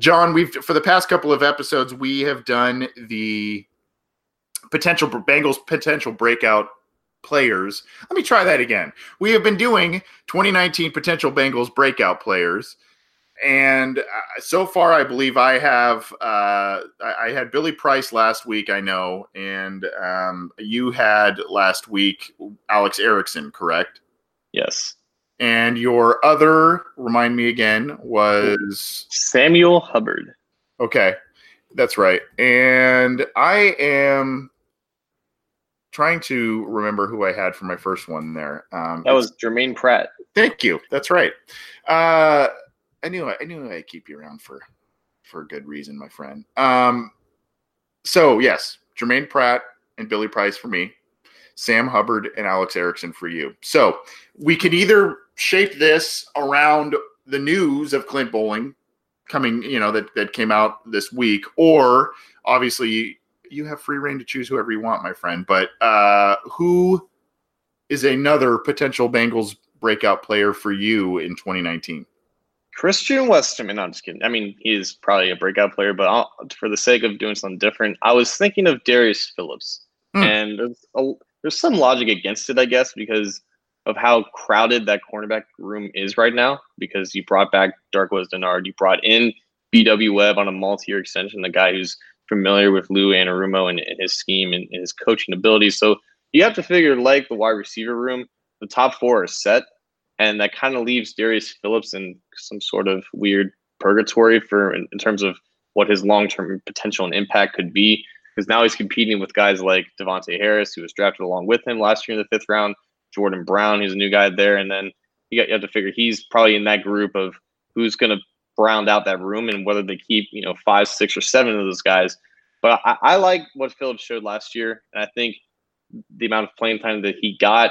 John, we've for the past couple of episodes we have done the potential Bengals potential breakout players. Let me try that again. We have been doing 2019 potential Bengals breakout players. And uh, so far, I believe I have. Uh, I had Billy Price last week, I know, and um, you had last week Alex Erickson, correct? Yes. And your other, remind me again, was Samuel Hubbard. Okay, that's right. And I am trying to remember who I had for my first one there. Um, that was Germaine Pratt. Thank you. That's right. Uh, I knew I knew I'd keep you around for for a good reason, my friend. Um, so yes, Germaine Pratt and Billy Price for me, Sam Hubbard and Alex Erickson for you. So we could either shape this around the news of Clint Boling coming, you know, that that came out this week, or obviously you have free reign to choose whoever you want, my friend. But uh, who is another potential Bengals breakout player for you in 2019? Christian Westerman. I'm just kidding. I mean, he's probably a breakout player, but I'll, for the sake of doing something different, I was thinking of Darius Phillips, hmm. and there's, a, there's some logic against it, I guess, because of how crowded that cornerback room is right now. Because you brought back Darqueze Dennard, you brought in B.W. Webb on a multi-year extension, the guy who's familiar with Lou Anarumo and, and his scheme and, and his coaching abilities. So you have to figure, like the wide receiver room, the top four are set and that kind of leaves Darius Phillips in some sort of weird purgatory for in, in terms of what his long term potential and impact could be. Because now he's competing with guys like Davontae Harris, who was drafted along with him last year in the fifth round, Jordan Brown, who's a new guy there, and then you got you have to figure he's probably in that group of who's going to round out that room and whether they keep you know five, six, or seven of those guys. But I, I like what Phillips showed last year, and I think the amount of playing time that he got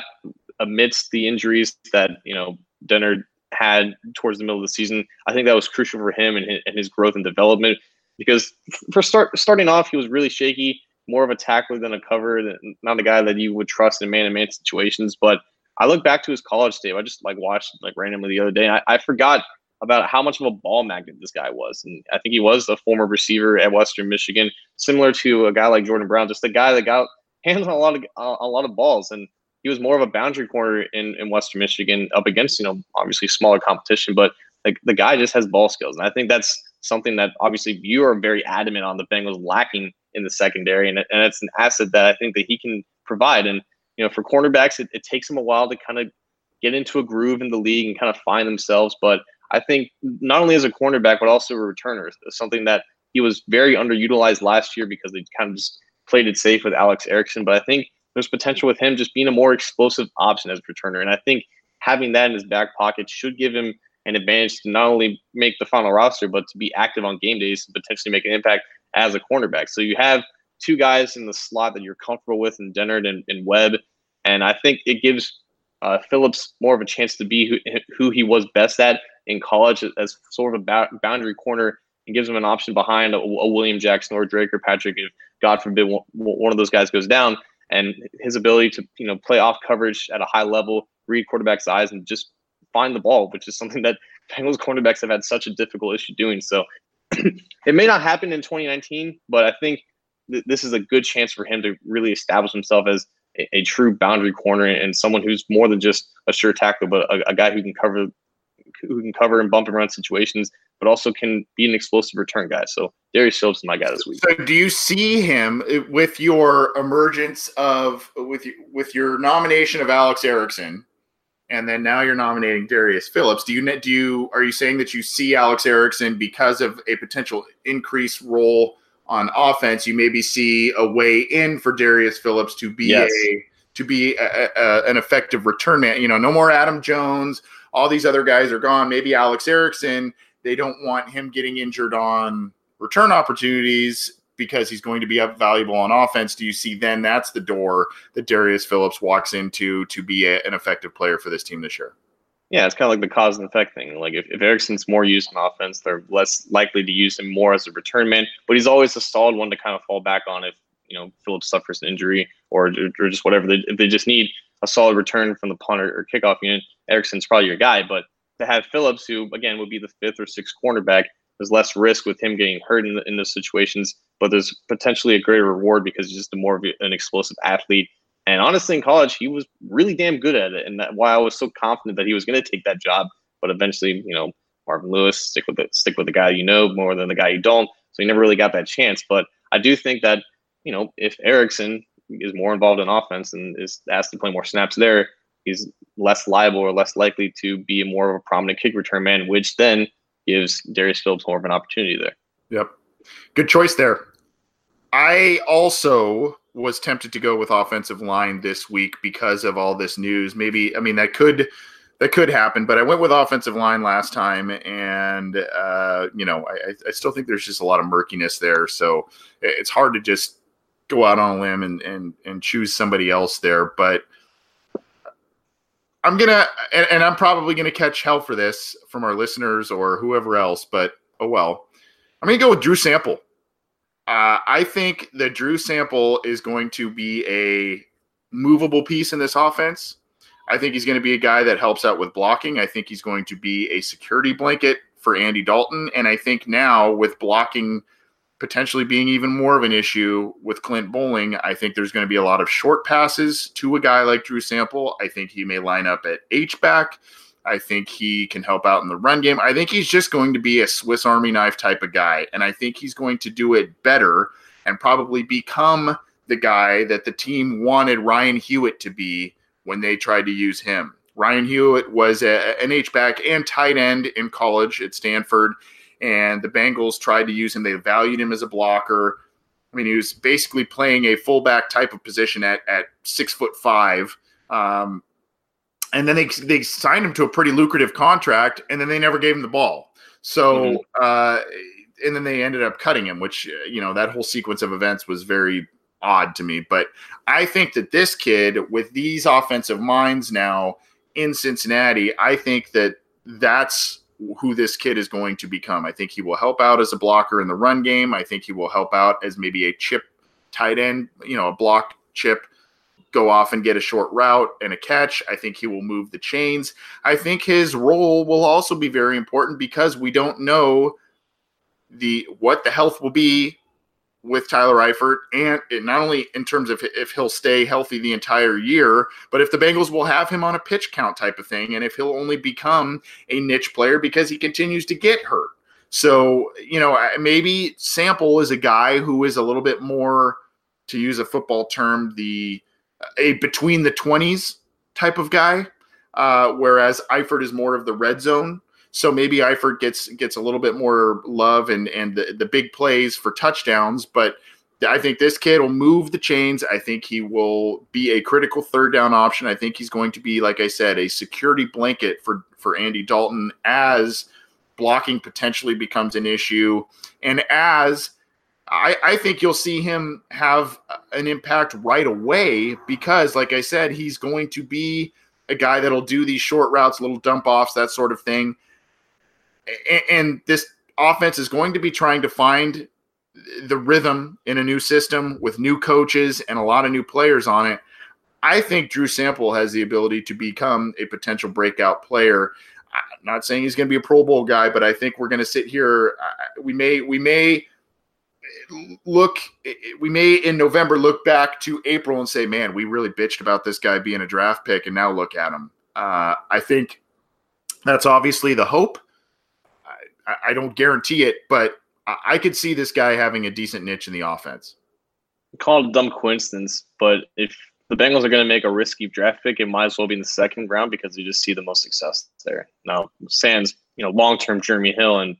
amidst the injuries that you know Dennard had towards the middle of the season. I think that was crucial for him and his, and his growth and development because for start starting off, he was really shaky, more of a tackler than a cover, not a guy that you would trust in man-to-man situations. But I look back to his college tape. I just like watched like randomly the other day. I, I forgot about how much of a ball magnet this guy was, and I think he was a former receiver at Western Michigan, similar to a guy like Jordan Brown, just a guy that got hands on a lot of a lot of balls and he was more of a boundary corner in, in Western Michigan up against, you know, obviously smaller competition, but like the guy just has ball skills. And I think that's something that obviously you are very adamant on the Bengals lacking in the secondary. And, and it's an asset that I think that he can provide. And, you know, for cornerbacks, it, it takes them a while to kind of get into a groove in the league and kind of find themselves. But I think not only as a cornerback, but also a returner, something that he was very underutilized last year because they kind of just played it safe with Alex Erickson. But I think there's potential with him just being a more explosive option as a returner. And I think having that in his back pocket should give him an advantage to not only make the final roster, but to be active on game days and potentially make an impact as a cornerback. So you have two guys in the slot that you're comfortable with in Dennard and, and Webb. And I think it gives uh, Phillips more of a chance to be who, who he was best at in college as sort of a boundary corner and gives him an option behind a, a William Jackson or Dre Kirkpatrick if, God forbid, one, one of those guys goes down and his ability to you know play off coverage at a high level, read quarterbacks' eyes, and just find the ball, which is something that Bengals cornerbacks have had such a difficult issue doing. So it may not happen in 2019, but I think th- this is a good chance for him to really establish himself as a, a true boundary corner and someone who's more than just a sure tackle, but a, a guy who can cover who can cover and bump and run situations, but also can be an explosive return guy. So Darius Phillips is my guy this week. So do you see him uh, with your emergence of with with your nomination of Alex Erickson, and then now you're nominating Darius Phillips? Do you do you are you saying that you see Alex Erickson because of a potential increased role on offense? You maybe see a way in for Darius Phillips to be yes. a to be a, a, an effective return man. You know, no more Adam Jones all these other guys are gone. Maybe Alex Erickson, they don't want him getting injured on return opportunities because he's going to be up valuable on offense. Do you see then that's the door that Darius Phillips walks into to be a, an effective player for this team this year? Yeah, it's kind of like the cause and effect thing. Like if, if Erickson's more used on offense, they're less likely to use him more as a return man. But he's always a solid one to kind of fall back on if you know Phillips suffers an injury or or just whatever they, if they just need a solid return from the punter or kickoff unit, Erickson's probably your guy. But to have Phillips, who again would be the fifth or sixth cornerback, there's less risk with him getting hurt in, in those situations, but there's potentially a greater reward because he's just a more of an explosive athlete. And honestly, in college, he was really damn good at it, and that why I was so confident that he was going to take that job. But eventually, you know, Marvin Lewis stick with it, stick with the guy you know more than the guy you don't. So he never really got that chance. But I do think that you know if Erickson is more involved in offense and is asked to play more snaps there, he's less liable or less likely to be more of a prominent kick return man, which then gives Darius Phillips more of an opportunity there. Yep. Good choice there. I also was tempted to go with offensive line this week because of all this news. Maybe I mean that could that could happen, but I went with offensive line last time, and uh, you know I, I still think there's just a lot of murkiness there, so it's hard to just go out on a limb and and and choose somebody else there. But I'm gonna, and, and I'm probably gonna catch hell for this from our listeners or whoever else. But oh well, I'm gonna go with Drew Sample. Uh, I think that Drew Sample is going to be a movable piece in this offense. I think he's going to be a guy that helps out with blocking. I think he's going to be a security blanket for Andy Dalton. And I think now with blocking potentially being even more of an issue with Clint Boling, I think there's going to be a lot of short passes to a guy like Drew Sample. I think he may line up at H back. I think he can help out in the run game. I think he's just going to be a Swiss Army knife type of guy. And I think he's going to do it better and probably become the guy that the team wanted Ryan Hewitt to be when they tried to use him. Ryan Hewitt was an H back and tight end in college at Stanford and the Bengals tried to use him. They valued him as a blocker. I mean, he was basically playing a fullback type of position at at six foot five. Um, and then they they signed him to a pretty lucrative contract, and then they never gave him the ball. So, mm-hmm. uh, and then they ended up cutting him, which you know that whole sequence of events was very odd to me. But I think that this kid, with these offensive minds now in Cincinnati, I think that that's who this kid is going to become. I think he will help out as a blocker in the run game. I think he will help out as maybe a chip tight end, you know, a block chip, go off and get a short route and a catch. I think he will move the chains. I think his role will also be very important because we don't know the what the health will be with Tyler Eifert, and not only in terms of if he'll stay healthy the entire year, but if the Bengals will have him on a pitch count type of thing, and if he'll only become a niche player because he continues to get hurt. So, you know, maybe Sample is a guy who is a little bit more, to use a football term, the a between the 20s type of guy, uh, whereas Eifert is more of the red zone so maybe Eifert gets gets a little bit more love and and the, the big plays for touchdowns, but I think this kid will move the chains. I think he will be a critical third down option. I think he's going to be, like I said, a security blanket for for Andy Dalton as blocking potentially becomes an issue, and as I, I think you'll see him have an impact right away because, like I said, he's going to be a guy that'll do these short routes, little dump offs, that sort of thing and this offense is going to be trying to find the rhythm in a new system with new coaches and a lot of new players on it. I think Drew Sample has the ability to become a potential breakout player. I'm not saying he's going to be a Pro Bowl guy, but I think we're going to sit here. We may we may look we may in November look back to April and say, man, we really bitched about this guy being a draft pick, and now look at him. Uh, I think that's obviously the hope. I, don't guarantee it, but I, I could see this guy having a decent niche in the offense. Call it a dumb coincidence, but if the Bengals are going to make a risky draft pick, it might as well be in the second round because you just see the most success there. Now, Sans, you know, long term Jeremy Hill and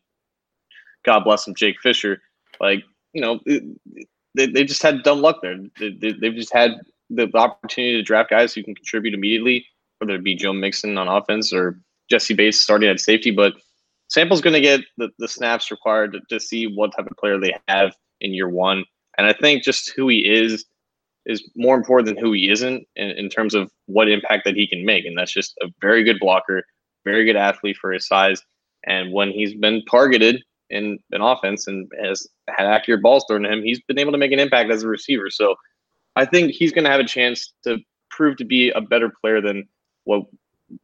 God bless him, Jake Fisher, like, you know, they, they just had dumb luck there. They, they, they've just had the opportunity to draft guys who can contribute immediately, whether it be Joe Mixon on offense or Jessie Bates starting at safety. But Sample's going to get the, the snaps required to, to see what type of player they have in year one. And I think just who he is is more important than who he isn't in, in terms of what impact that he can make. And that's just a very good blocker, very good athlete for his size. And when he's been targeted in an offense and has had accurate balls thrown to him, he's been able to make an impact as a receiver. So I think he's going to have a chance to prove to be a better player than what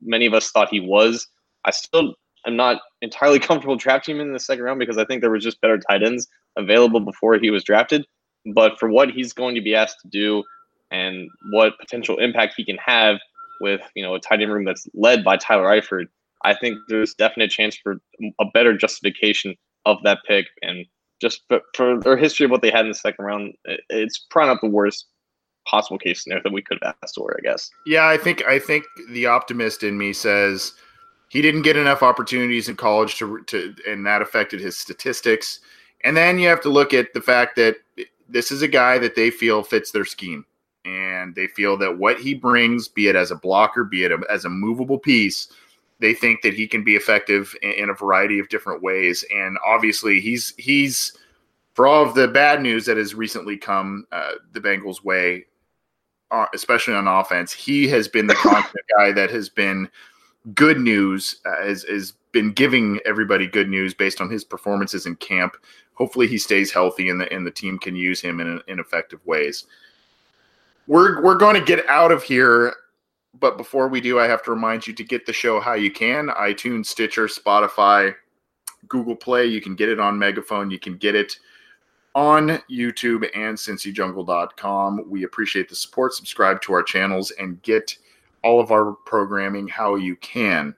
many of us thought he was. I still I'm not entirely comfortable drafting him in the second round because I think there was just better tight ends available before he was drafted. But for what he's going to be asked to do and what potential impact he can have with you know a tight end room that's led by Tyler Eifert, I think there's definite chance for a better justification of that pick. And just for, for their history of what they had in the second round, it's probably not the worst possible case scenario that we could have asked for, I guess. Yeah, I think I think the optimist in me says he didn't get enough opportunities in college to to and that affected his statistics. And then you have to look at the fact that this is a guy that they feel fits their scheme. And they feel that what he brings, be it as a blocker, be it as a movable piece, they think that he can be effective in, a variety of different ways. And obviously, he's he's for all of the bad news that has recently come uh, the Bengals' way, uh, especially on offense, he has been the constant guy that has been good news, uh, has, has been giving everybody good news based on his performances in camp. Hopefully, he stays healthy and the and the team can use him in, in effective ways. We're we're going to get out of here, but before we do, I have to remind you to get the show how you can: iTunes, Stitcher, Spotify, Google Play. You can get it on Megaphone. You can get it on YouTube and CincyJungle.com. We appreciate the support. Subscribe to our channels and get all of our programming how you can.